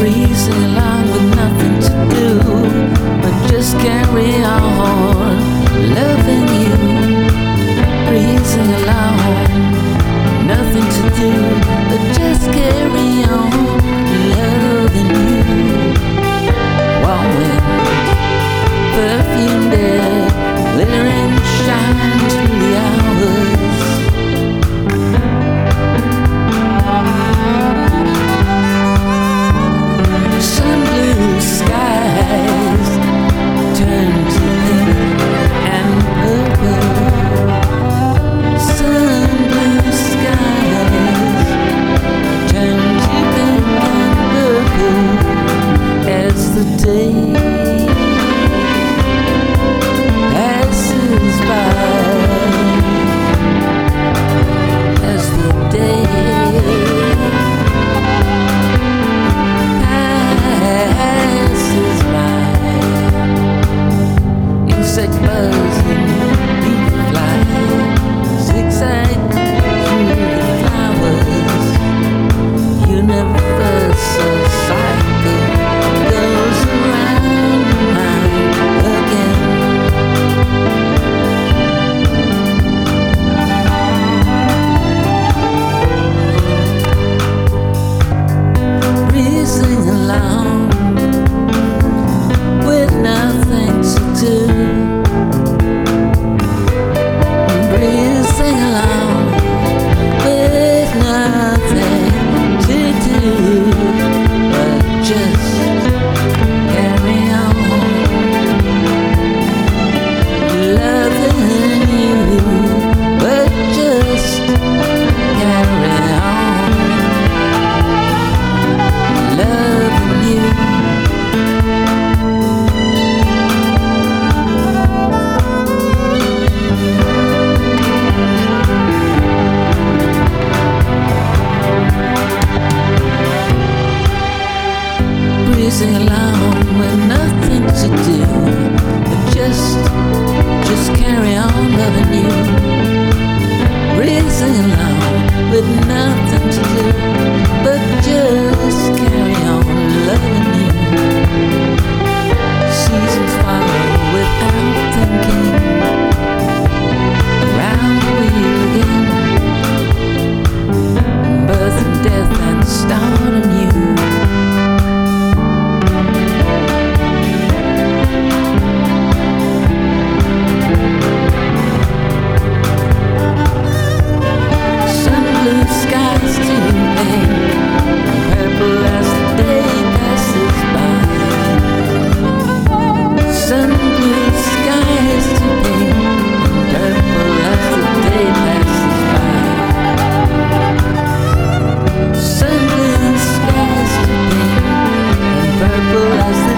racing along with nothing to do but just carry on loving you. Racing along nothing to do but just carry on loving you. Warm wind perfume there glitter and shine just Breezing along with nothing to do but just, just carry on loving you. Breezing along with nothing to do but just purple as